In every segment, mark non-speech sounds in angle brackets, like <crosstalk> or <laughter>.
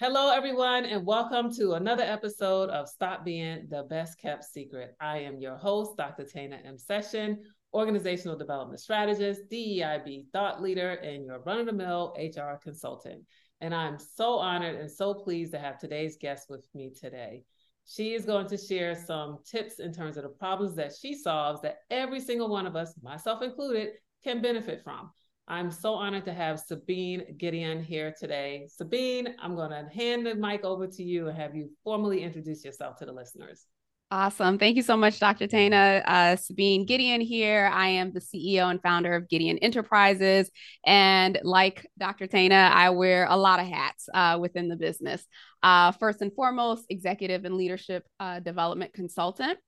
Hello, everyone, and welcome to another episode of Stop Being the Best Kept Secret. I am your host, Dr. Tana M. Session, organizational development strategist, DEIB thought leader, and your run of the mill HR consultant. And I'm so honored and so pleased to have today's guest with me today. She is going to share some tips in terms of the problems that she solves that every single one of us, myself included, can benefit from. I'm so honored to have Sabine Gedeon here today. Sabine, I'm going to hand the mic over to you and have you formally introduce yourself to the listeners. Awesome. Thank you so much, Dr. Tana. Uh, Sabine Gedeon here. I am the CEO and founder of Gedeon Enterprises. And like Dr. Tana, I wear a lot of hats uh, within the business. Uh, first and foremost, executive and leadership uh, development consultant.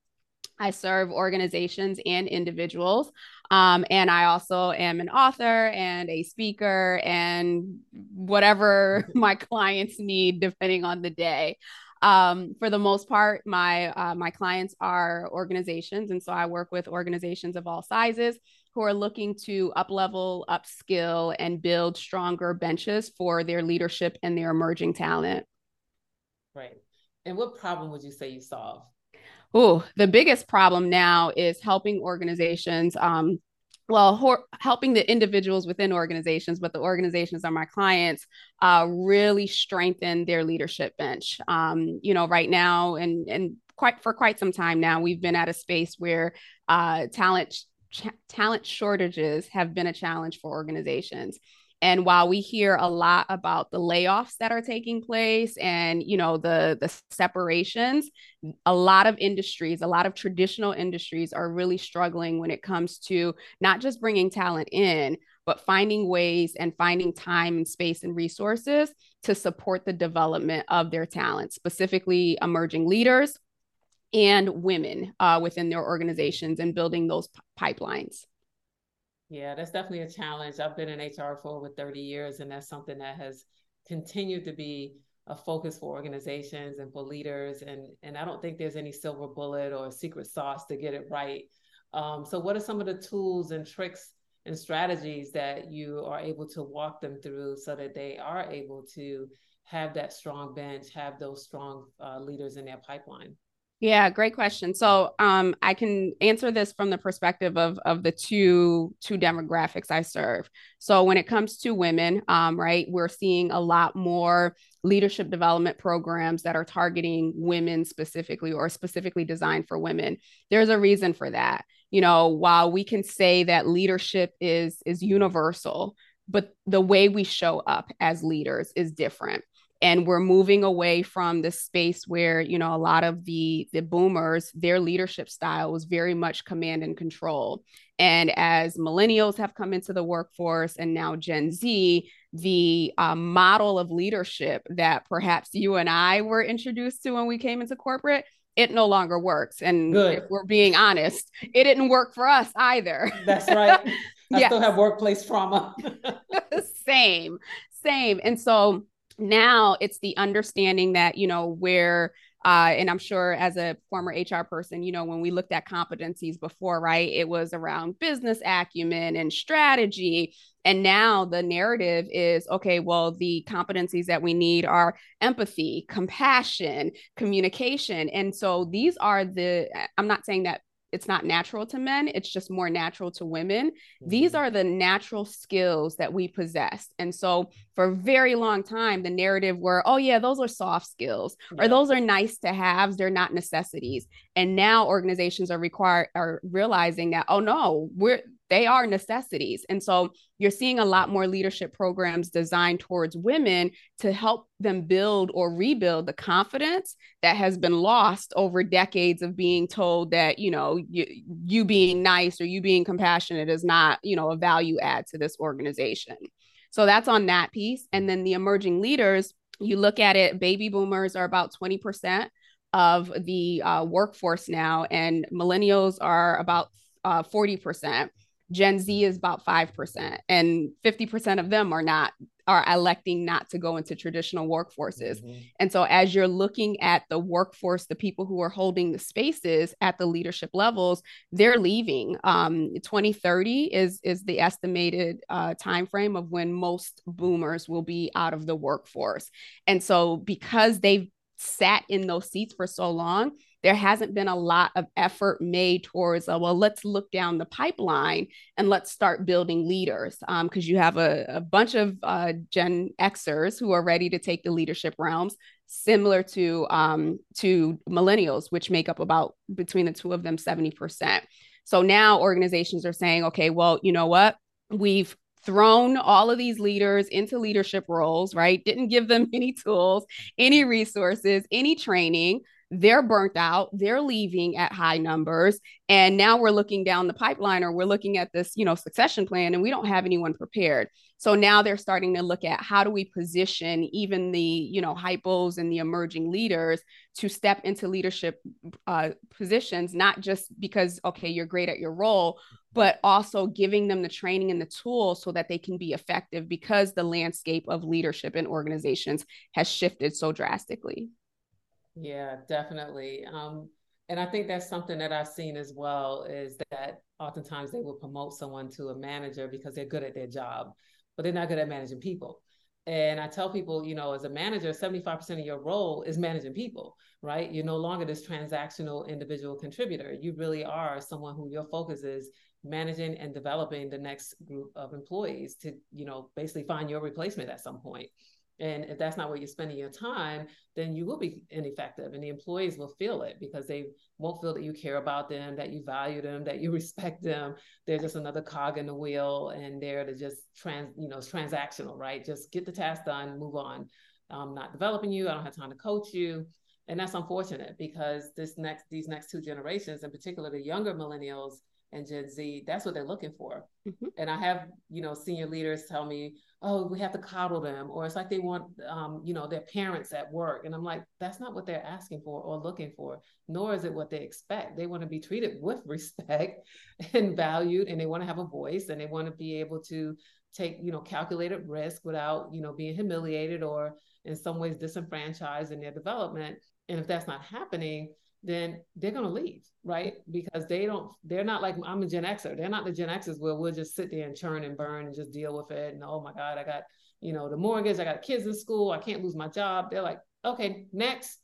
I serve organizations and individuals. Um, and I also am an author and a speaker and whatever <laughs> my clients need, depending on the day um, for the most part, my uh, my clients are organizations, and so I work with organizations of all sizes who are looking to up level, upskill, and build stronger benches for their leadership and their emerging talent. Right. And what problem would you say you solve? Oh, the biggest problem now is helping organizations um, well ho- helping the individuals within organizations but the organizations are my clients uh, really strengthen their leadership bench. Um, you know right now and and quite for quite some time now we've been at a space where uh, talent ch- talent shortages have been a challenge for organizations and while we hear a lot about the layoffs that are taking place and you know the the separations, a lot of industries, a lot of traditional industries are really struggling when it comes to not just bringing talent in, but finding ways and finding time and space and resources to support the development of their talent, specifically emerging leaders and women uh, within their organizations and building those p- pipelines. Yeah, that's definitely a challenge. I've been in HR for over 30 years, and that's something that has continued to be a focus for organizations and for leaders. And, and I don't think there's any silver bullet or secret sauce to get it right. Um, so, what are some of the tools and tricks and strategies that you are able to walk them through so that they are able to have that strong bench, have those strong uh, leaders in their pipeline? Yeah, great question. So um, I can answer this from the perspective of of the two two demographics I serve. So when it comes to women, um, right, we're seeing a lot more leadership development programs that are targeting women specifically or specifically designed for women. There's a reason for that. You know, while we can say that leadership is is universal, but the way we show up as leaders is different and we're moving away from the space where you know a lot of the the boomers their leadership style was very much command and control. And as millennials have come into the workforce and now gen z the uh, model of leadership that perhaps you and i were introduced to when we came into corporate it no longer works. And Good. if we're being honest it didn't work for us either. That's right. <laughs> I yes. still have workplace trauma. <laughs> <laughs> Same same. And so now it's the understanding that you know where uh, and I'm sure as a former HR person, you know, when we looked at competencies before, right, it was around business acumen and strategy. And now the narrative is okay, well, the competencies that we need are empathy, compassion, communication. And so these are the, I'm not saying that it's not natural to men it's just more natural to women mm-hmm. these are the natural skills that we possess and so for a very long time the narrative were oh yeah those are soft skills yeah. or those are nice to haves they're not necessities and now organizations are required are realizing that oh no we're they are necessities. And so you're seeing a lot more leadership programs designed towards women to help them build or rebuild the confidence that has been lost over decades of being told that, you know, you, you being nice or you being compassionate is not, you know, a value add to this organization. So that's on that piece. And then the emerging leaders, you look at it, baby boomers are about 20% of the uh, workforce now, and millennials are about uh, 40%. Gen Z is about 5%, and 50% of them are not are electing not to go into traditional workforces. Mm-hmm. And so as you're looking at the workforce, the people who are holding the spaces at the leadership levels, they're leaving. Um, 2030 is is the estimated uh, time frame of when most boomers will be out of the workforce. And so because they've sat in those seats for so long, there hasn't been a lot of effort made towards, uh, well, let's look down the pipeline and let's start building leaders. Because um, you have a, a bunch of uh, Gen Xers who are ready to take the leadership realms, similar to um, to millennials, which make up about between the two of them 70%. So now organizations are saying, okay, well, you know what? We've thrown all of these leaders into leadership roles, right? Didn't give them <laughs> any tools, any resources, any training they're burnt out they're leaving at high numbers and now we're looking down the pipeline or we're looking at this you know succession plan and we don't have anyone prepared. So now they're starting to look at how do we position even the you know hypos and the emerging leaders to step into leadership uh, positions not just because okay you're great at your role but also giving them the training and the tools so that they can be effective because the landscape of leadership in organizations has shifted so drastically yeah, definitely. Um, and I think that's something that I've seen as well is that oftentimes they will promote someone to a manager because they're good at their job, but they're not good at managing people. And I tell people, you know, as a manager, 75% of your role is managing people, right? You're no longer this transactional individual contributor. You really are someone who your focus is managing and developing the next group of employees to, you know, basically find your replacement at some point. And if that's not where you're spending your time, then you will be ineffective and the employees will feel it because they won't feel that you care about them, that you value them, that you <laughs> respect them. They're just another cog in the wheel and they're to just trans, you know, transactional, right? Just get the task done, move on. I'm not developing you. I don't have time to coach you. And that's unfortunate because this next, these next two generations, in particular the younger millennials and Gen Z, that's what they're looking for. Mm-hmm. And I have, you know, senior leaders tell me, oh, we have to coddle them, or it's like they want, um, you know, their parents at work. And I'm like, that's not what they're asking for or looking for, nor is it what they expect. They want to be treated <laughs> with respect and valued, and they want to have a voice, and they want to be able to take, you know, calculated risk without, you know, being humiliated or in some ways disenfranchised in their development. And if that's not happening, then they're going to leave, right? Because they don't, they're not like I'm a Gen Xer. They're not the Gen Xers where we'll just sit there and churn and burn and just deal with it. And oh my God, I got, you know, the mortgage, I got kids in school, I can't lose my job. They're like, okay, next.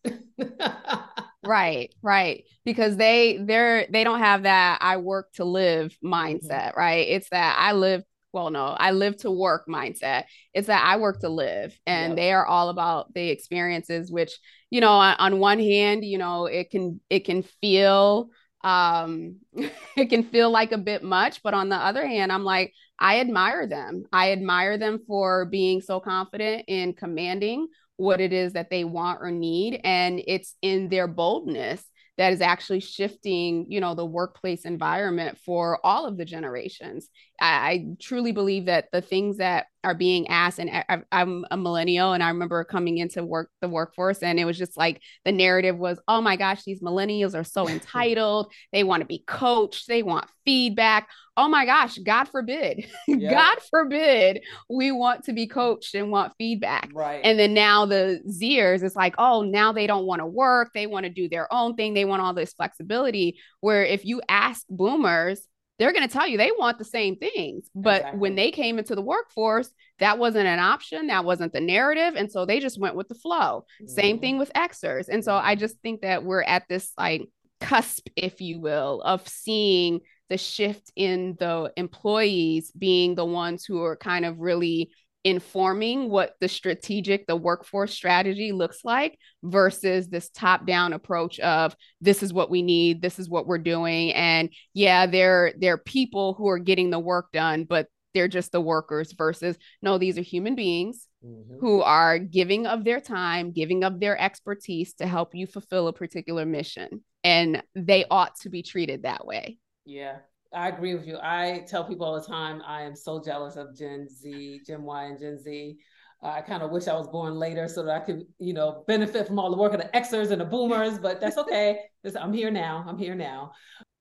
<laughs> right, right. Because they they're they don't have that I work to live mm-hmm. mindset, mm-hmm. right? It's that I live well, no, I live to work mindset. It's that I work to live, and yep. they are all about the experiences. Which you know, on, on one hand, you know, it can it can feel um <laughs> it can feel like a bit much, but on the other hand, I'm like I admire them. I admire them for being so confident in commanding what it is that they want or need, and it's in their boldness that is actually shifting you know the workplace environment for all of the generations. I, I truly believe that the things that are being asked and I, i'm a millennial and i remember coming into work the workforce and it was just like the narrative was oh my gosh these millennials are so <laughs> entitled. They want to be coached. They want feedback. Oh my gosh god forbid. <laughs> Yeah. god forbid we want to be coached and want feedback. Right. And then now the zers it's like oh now they don't want to work. They want to do their own thing. They want all this flexibility. Where if you ask boomers they're going to tell you they want the same things. But exactly. when they came into the workforce, that wasn't an option. That wasn't the narrative. And so they just went with the flow. Mm-hmm. Same thing with Xers. And so I just think that we're at this like cusp, if you will, of seeing the shift in the employees being the ones who are kind of really informing what the strategic the workforce strategy looks like versus this top down approach of this is what we need this is what we're doing and yeah they're they're people who are getting the work done but they're just the workers versus no these are human beings mm-hmm. who are giving of their time giving of their expertise to help you fulfill a particular mission and they ought to be treated that way yeah I agree with you. I tell people all the time I am so jealous of Gen Z, Gen Y, and Gen Z. Uh, I kind of wish I was born later so that I could, you know, benefit from all the work of the Xers and the Boomers, but that's okay. I'm here now. I'm here now.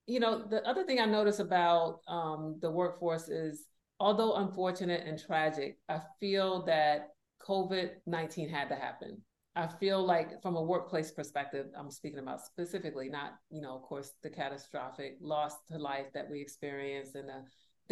you know, the other thing I notice about um, the workforce is, although unfortunate and tragic, I feel that COVID 19 had to happen. I feel like from a workplace perspective, I'm speaking about specifically, not, you know, of course, the catastrophic loss to life that we experienced and the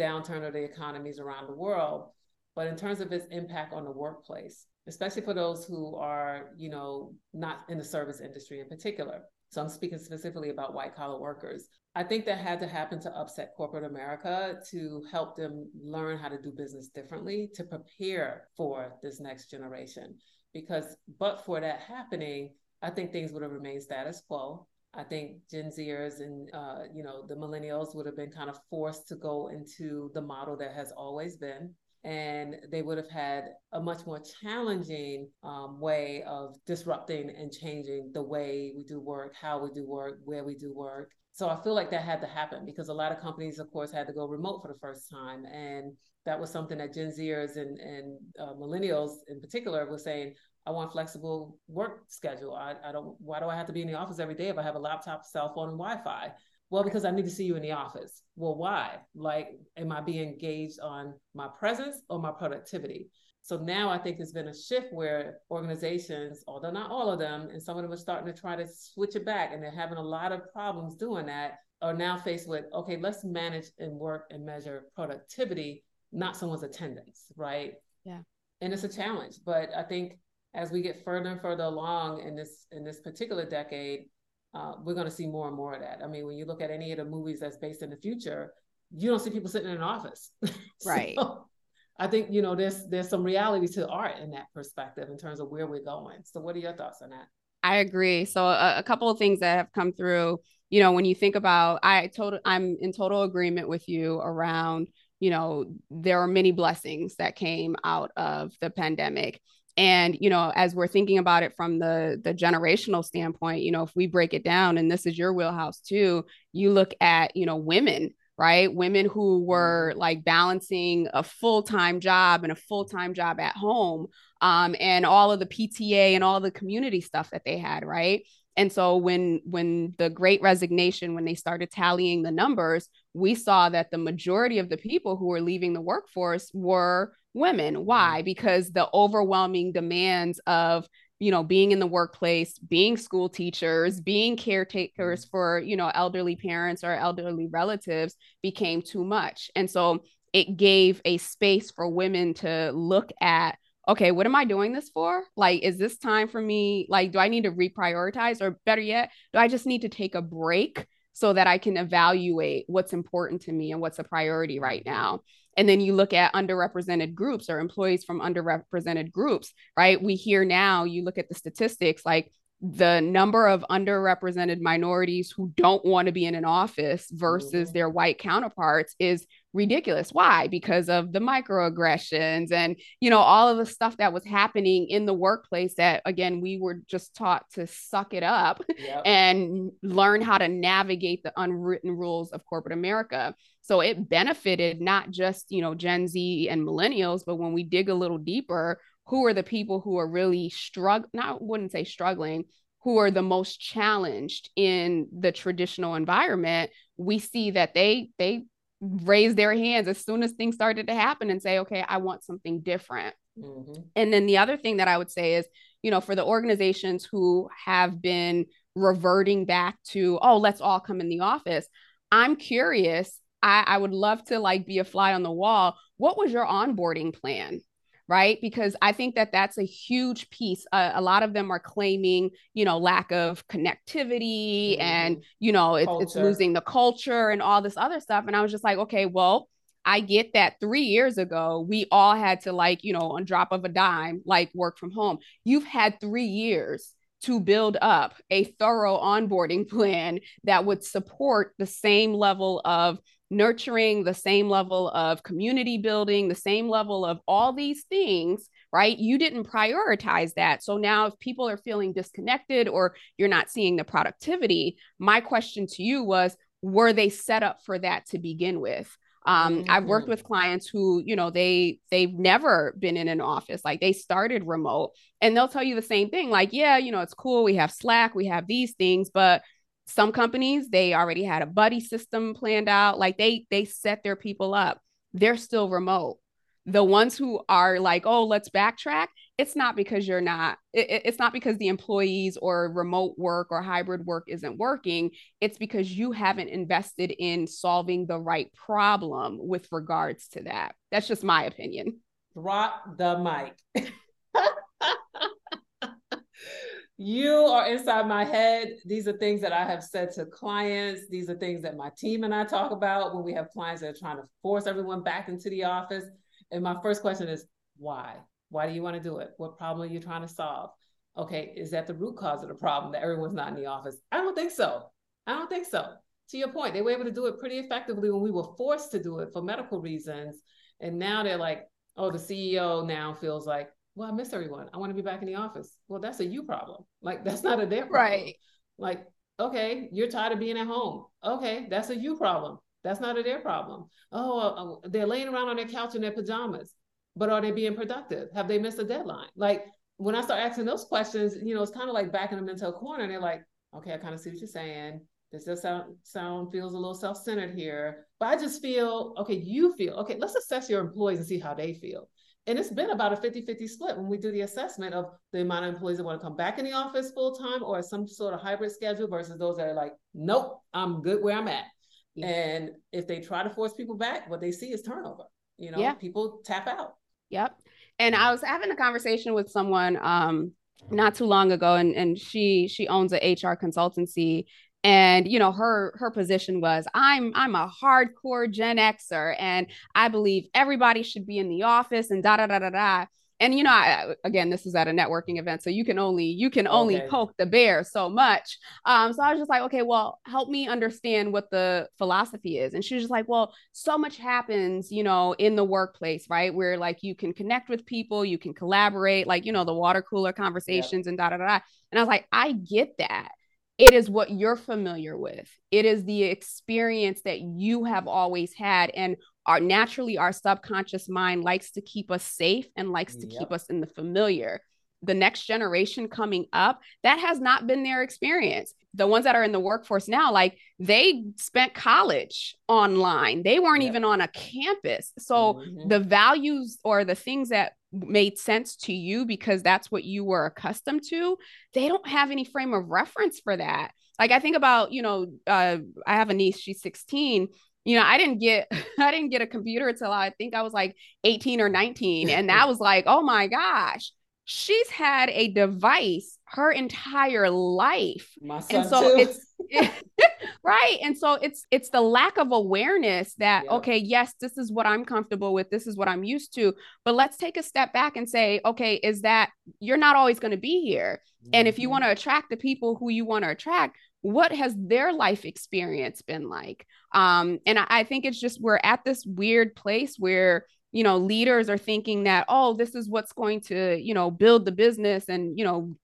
downturn of the economies around the world, but in terms of its impact on the workplace, especially for those who are, you know, not in the service industry in particular. So I'm speaking specifically about white collar workers. I think that had to happen to upset corporate America to help them learn how to do business differently, to prepare for this next generation. Because, but for that happening, I think things would have remained status quo. I think Gen Zers and uh, you know the millennials would have been kind of forced to go into the model that has always been, and they would have had a much more challenging um, way of disrupting and changing the way we do work, how we do work, where we do work. So I feel like that had to happen because a lot of companies, of course, had to go remote for the first time, and that was something that Gen Zers and and uh, millennials in particular were saying. I want flexible work schedule. I, I don't. Why do I have to be in the office every day if I have a laptop, cell phone, and Wi-Fi? Well, because I need to see you in the office. Well, why? Like, am I being engaged on my presence or my productivity? So now I think there's been a shift where organizations, although not all of them, and some of them are starting to try to switch it back, and they're having a lot of problems doing that, are now faced with, okay, let's manage and work and measure productivity, not someone's attendance, right? Yeah. And it's a challenge, but I think as we get further and further along in this in this particular decade, uh, we're going to see more and more of that. I mean, when you look at any of the movies that's based in the future, you don't see people sitting in an office. <laughs> Right. so I think you know there's there's some reality to art in that perspective in terms of where we're going. So, what are your thoughts on that? I agree. So, a, a couple of things that have come through. You know, when you think about, I total, I'm in total agreement with you around. You know, there are many blessings that came out of the pandemic and you know as we're thinking about it from the the generational standpoint you know if we break it down and this is your wheelhouse too you look at you know women right women who were mm-hmm. like balancing a full-time job and a full-time job at home um, and all of the pta and all the community stuff that they had right and so when when the great resignation when they started tallying the numbers we saw that the majority of the people who were leaving the workforce were women. Why? Mm-hmm. Because the overwhelming demands of you know being in the workplace being school teachers being caretakers mm-hmm. for you know elderly parents or elderly relatives became too much and so it gave a space for women to look at okay what am i doing this for like is this time for me like do i need to reprioritize or better yet do i just need to take a break so that i can evaluate what's important to me and what's a priority right now and then you look at underrepresented groups or employees from underrepresented groups, right? We hear now, you look at the statistics like the number of underrepresented minorities who don't want to be in an office versus their white counterparts is ridiculous. Why? Because of the microaggressions and, you know, all of the stuff that was happening in the workplace that, again, we were just taught to suck it up yep. <laughs> and learn how to navigate the unwritten rules of corporate America. So it benefited not just, you know, Gen Z and millennials, but when we dig a little deeper, who are the people who are really struggling, not wouldn't say struggling, who are the most challenged in the traditional environment, we see that they they raise their hands as soon as things started to happen and say, okay, I want something different. Mm-hmm. And then the other thing that I would say is, you know, for the organizations who have been reverting back to, oh, let's all come in the office, I'm curious. I, I would love to like be a fly on the wall. What was your onboarding plan? Right? Because I think that that's a huge piece. Uh, a lot of them are claiming, you know, lack of connectivity mm-hmm. and, you know, it, it's losing the culture and all this other stuff. And I was just like, okay, well, I get that three years ago, we all had to, like, you know, on drop of a dime, like work from home. You've had three years to build up a thorough onboarding <laughs> plan that would support the same level of nurturing, the same level of community building, the same level of all these things, right? You didn't prioritize that. So now, if people are feeling disconnected or you're not seeing the productivity, my question to you was were they set up for that to begin with? Um, mm-hmm. I've worked mm-hmm. with clients who, you know, they they've never been in an office, like they started remote, and they'll tell you the same thing, like, yeah, you know, it's cool, we have Slack, we have these things, but some companies they already had a buddy system planned out like they they set their people up. They're still remote. The ones who are like oh let's backtrack it's not because you're not it, it's not because the employees or remote work or hybrid work isn't working. It's because you haven't invested in solving the right problem with regards to that. That's just my opinion. Drop the mic <laughs> you are inside my head these are things that i have said to clients these are things that my team and i talk about when we have clients that are trying to force everyone back into the office and my first question is why why do you want to do it? What problem are you trying to solve? Okay, is that the root cause of the problem that everyone's not in the office? I don't think so. I don't think so. To your point, they were able to do it pretty effectively when we were forced to do it for medical reasons. And now they're like, oh, the CEO now feels like, well, I miss everyone. I want to be back in the office. Well, that's a you problem. Like, that's not a their problem. Right. Like, okay, you're tired of being at home. Okay, that's a you problem. That's not a their problem. Oh, uh, uh they're laying around on their couch in their pajamas but are they being productive? Have they missed a deadline? Like when I start asking those questions, you know, it's kind of like backing them into a corner and they're like, okay, I kind of see what you're saying. This does sound, sound feels a little self-centered here, but I just feel, okay, you feel, okay, let's assess your employees and see how they feel. And it's been about a 50-50 split when we do the assessment of the amount of employees that want to come back in the office full-time or some sort of hybrid schedule versus those that are like, nope, I'm good where I'm at. Yeah. And if they try to force people back, what they see is turnover. You know, yeah. people tap out. Yep. And I was having a conversation with someone um not too long ago and and she she owns a HR consultancy and you know her her position was i'm i'm a hardcore gen xer and i believe everybody should be in the office and da da da da da. And you know I, again this is at a networking event so you can only you can only okay. poke the bear so much. Um so i was just like okay well help me understand what the philosophy is. And she was just like well so much happens you know in the workplace right where like you can connect with people you can collaborate like you know the water cooler conversations yep. and da da da. And i was like i get that it is what you're familiar with it is the experience that you have always had and our naturally our subconscious mind likes to keep us safe and likes to yep. keep us in the familiar the next generation coming up that has not been their experience the ones that are in the workforce now like they spent college online they weren't yep. even on a campus so mm-hmm. the values or the things that made sense to you because that's what you were accustomed to they don't have any frame of reference for that like i think about you know uh, i have a niece she's 16 you know, I didn't get <laughs> I didn't get a computer until I think I was like 18 or 19 and that was like, "Oh my gosh, she's had a device her entire life." and so too. it's <laughs> <laughs> right. And so it's it's the lack of awareness that yeah. okay, yes, this is what I'm comfortable with, this is what I'm used to, but let's take a step back and say, okay, is that you're not always going to be here. Mm-hmm. And if you mm-hmm. want to attract the people who you want to attract, what has their life experience been like um, and I, I think it's just we're at this weird place where you know leaders are thinking that oh this is what's going to you know build the business and you know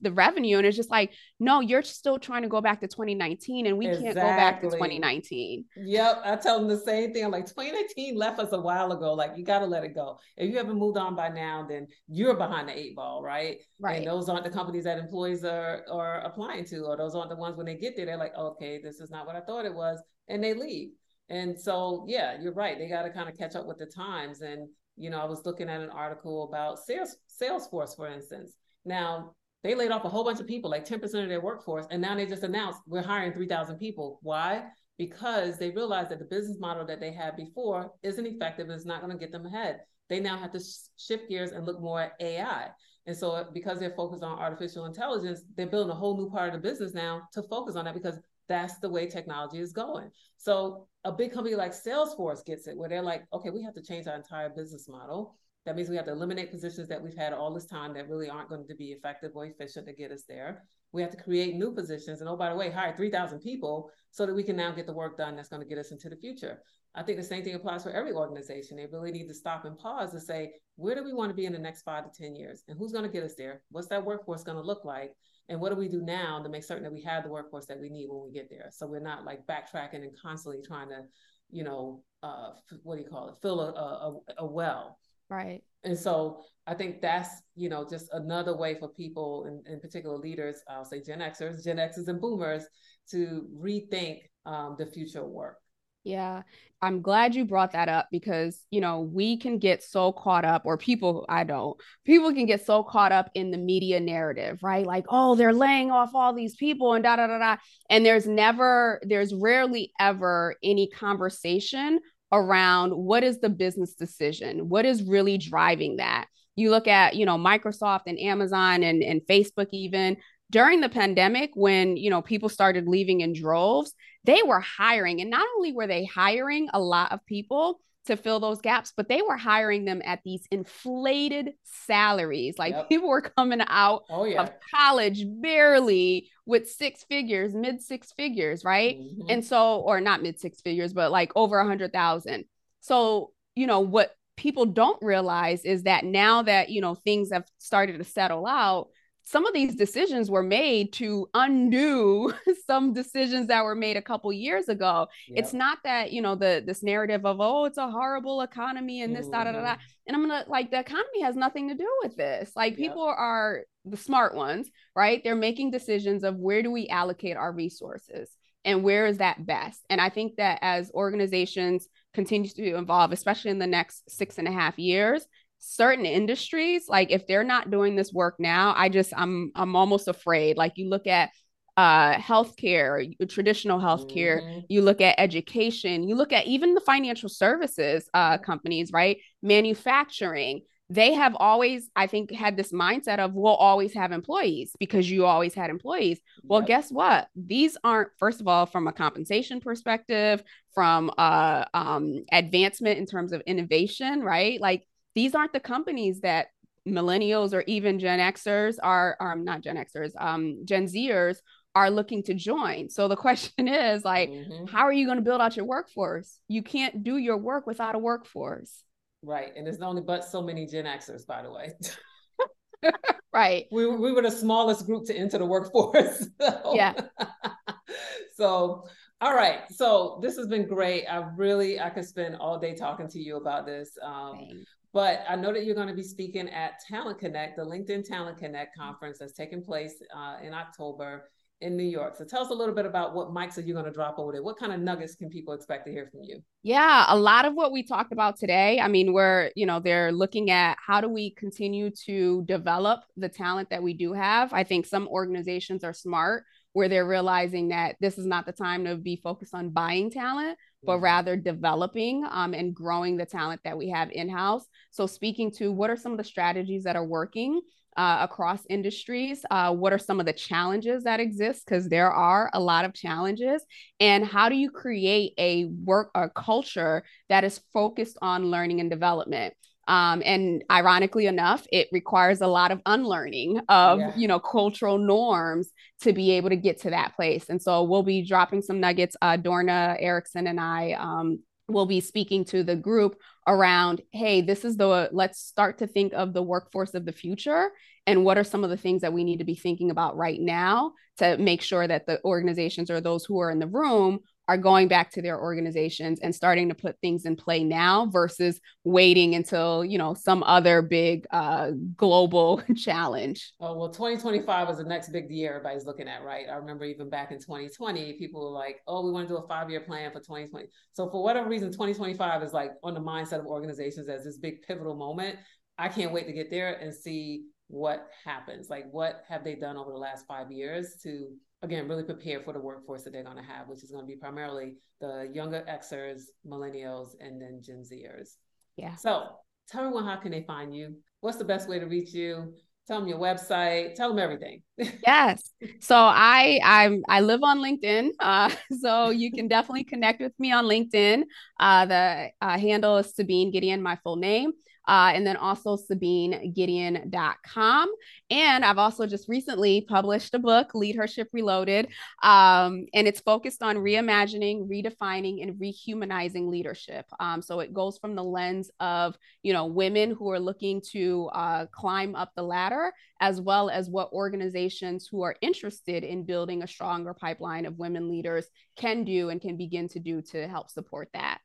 the revenue and it's just like no you're still trying to go back to 2019 and we exactly. can't go back to 2019 yep i tell them the same thing. I'm like 2019 left us a while ago. Like you got to let it go. If you haven't moved on by now then you're behind the eight ball right? Right. and those aren't the companies that employees are are applying to or those aren't the ones when they get there they're like okay this is not what i thought it was and they leave. And so yeah you're right. They got to kind of catch up with the times and you know i was looking at an article about sales salesforce for instance. Now they laid off a whole bunch of people, like 10% of their workforce. And now they just announced we're hiring 3,000 people. Why? Because they realized that the business model that they had before isn't effective and it's not going to get them ahead. They now have to shift gears and look more at AI. And so, because they're focused on artificial intelligence, they're building a whole new part of the business now to focus on that because that's the way technology is going. So, a big company like Salesforce gets it, where they're like, okay, we have to change our entire business model. That means we have to eliminate positions that we've had all this time that really aren't going to be effective or efficient to get us there. We have to create new positions. And oh, by the way, hire 3,000 people so that we can now get the work done that's going to get us into the future. I think the same thing applies for every organization. They really need to stop and pause to say, where do we want to be in the next five to 10 years? And who's going to get us there? What's that workforce going to look like? And what do we do now to make certain that we have the workforce that we need when we get there? So we're not like backtracking and constantly trying to, you know, uh, what do you call it? Fill a, a, a well Right. And so I think that's, you know, just another way for people, in, in particular leaders, I'll say Gen Xers, Gen Xers and boomers, to rethink um, the future of work. Yeah, I'm glad you brought that up because, you know, we can get so caught up, or people, I don't, people can get so caught up in the media narrative, right? Like, oh, they're laying off all these people and da da da da. And there's never, there's rarely ever any conversation around what is the business decision? What is really driving that? You look at, you know, Microsoft and Amazon and, and Facebook, even during the pandemic when you know people started leaving in droves they were hiring and not only were they hiring a lot of people to fill those gaps but they were hiring them at these inflated salaries like yep. people were coming out oh, yeah. of college barely with six figures mid six figures right mm-hmm. and so or not mid six figures but like over a hundred thousand so you know what people don't realize is that now that you know things have started to settle out some of these decisions were made to undo <laughs> some decisions that were made a couple years ago. Yep. It's not that, you know, the this narrative of oh, it's a horrible economy and this mm-hmm. da da da da. Mm-hmm. And I'm gonna like the economy has nothing to do with this. Like yep. people are the smart ones, right? They're making decisions of where do we allocate our resources and where is that best. And I think that as organizations continue to evolve, especially in the next six and a half years, certain industries like if they're not doing this work now i just i'm i'm almost afraid. Like you look at uh healthcare traditional healthcare mm-hmm. you look at education you look at even the financial services uh companies right? Manufacturing they have always i think had this mindset of we'll always have employees because you always had employees. Well yep. guess what? These aren't first of all from a compensation perspective from uh um advancement in terms of innovation right? Like these aren't the companies that millennials or even Gen Xers are, are not Gen Xers, um, Gen Zers are looking to join. So the <laughs> question is like, mm-hmm. how are you going to build out your workforce? You can't do your work without a workforce. Right. And there's only but so many Gen Xers, by the way. <laughs> right. We, we were the smallest group to enter the workforce. <laughs> So. Yeah. so, all right. So this has been great. I really, I could spend all day talking to you about this. Um, but I know that you're going to be speaking at Talent Connect, the LinkedIn Talent Connect conference that's taking place uh, in October in New York. So tell us a little bit about what mics are you going to drop over there? What kind of nuggets can people expect to hear from you? Yeah, a lot of what we talked about today. I mean, we're, you know, they're looking at how do we continue to develop the talent that we do have. I think some organizations are smart where they're realizing that this is not the time to be focused on buying talent, but mm-hmm. rather developing um, and growing the talent that we have in house. So, speaking to what are some of the strategies that are working uh, across industries? Uh, what are some of the challenges that exist? Because there are a lot of challenges. And how do you create a work or culture that is focused on learning and development? Um, and ironically enough, it requires a lot of unlearning of yeah. you know cultural norms to be able to get to that place. And so we'll be dropping some nuggets. Uh, Dorna Erickson and I um, will be speaking to the group around hey this is the let's start to think of the workforce of the future and what are some of the things that we need to be thinking about right now to make sure that the organizations or those who are in the room are going back to their organizations and starting to put things in play now versus waiting until you know some other big uh, global <laughs> challenge. Oh well 2025 is the next big year everybody's looking at right? I remember even back in 2020 people were like oh we want to do a five-year plan for 2020 so for whatever reason 2025 is like on the mindset of organizations as this big pivotal moment. I can't wait to get there and see what happens. Like what have they done over the last five years to again, really prepare for the workforce that they're going to have, which is going to be primarily the younger Xers, millennials, and then Gen Zers. Yeah. So tell everyone how can they find you? What's the best way to reach you? Tell them your website. Tell them everything. <laughs> yes. So I I'm I live on LinkedIn. Uh, <laughs> so you can definitely connect with me on LinkedIn. Uh, the uh, handle is Sabine Gedeon, my full name uh, and then also SabineGedeon.com. And I've also just recently published a book, LeadHership Reloaded, um, and it's focused on reimagining, redefining, and rehumanizing leadership. Um, so it goes from the lens of you know women who are looking to uh, climb up the ladder, as well as what organizations who are interested in building a stronger pipeline of women leaders can do and can begin to do to help support that.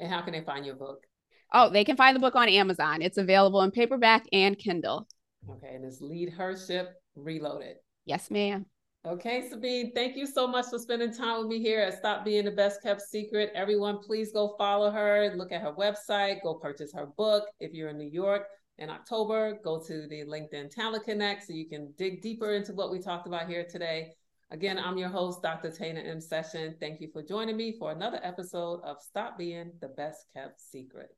And how can they find your book? Oh, they can find the book on Amazon. It's available in paperback and Kindle. Okay, and it's Lead Her Ship Reloaded. Yes, ma'am. Okay, Sabine, thank you so much for spending time with me here at Stop Being the Best Kept Secret. Everyone, please go follow her, look at her website, go purchase her book. If you're in New York in October, go to the LinkedIn Talent Connect so you can dig deeper into what we talked about here today. Again, I'm your host, Dr. Tana M. Session. Thank you for joining me for another episode of Stop Being the Best Kept Secret.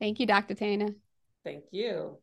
Thank you, Dr. Tana. Thank you.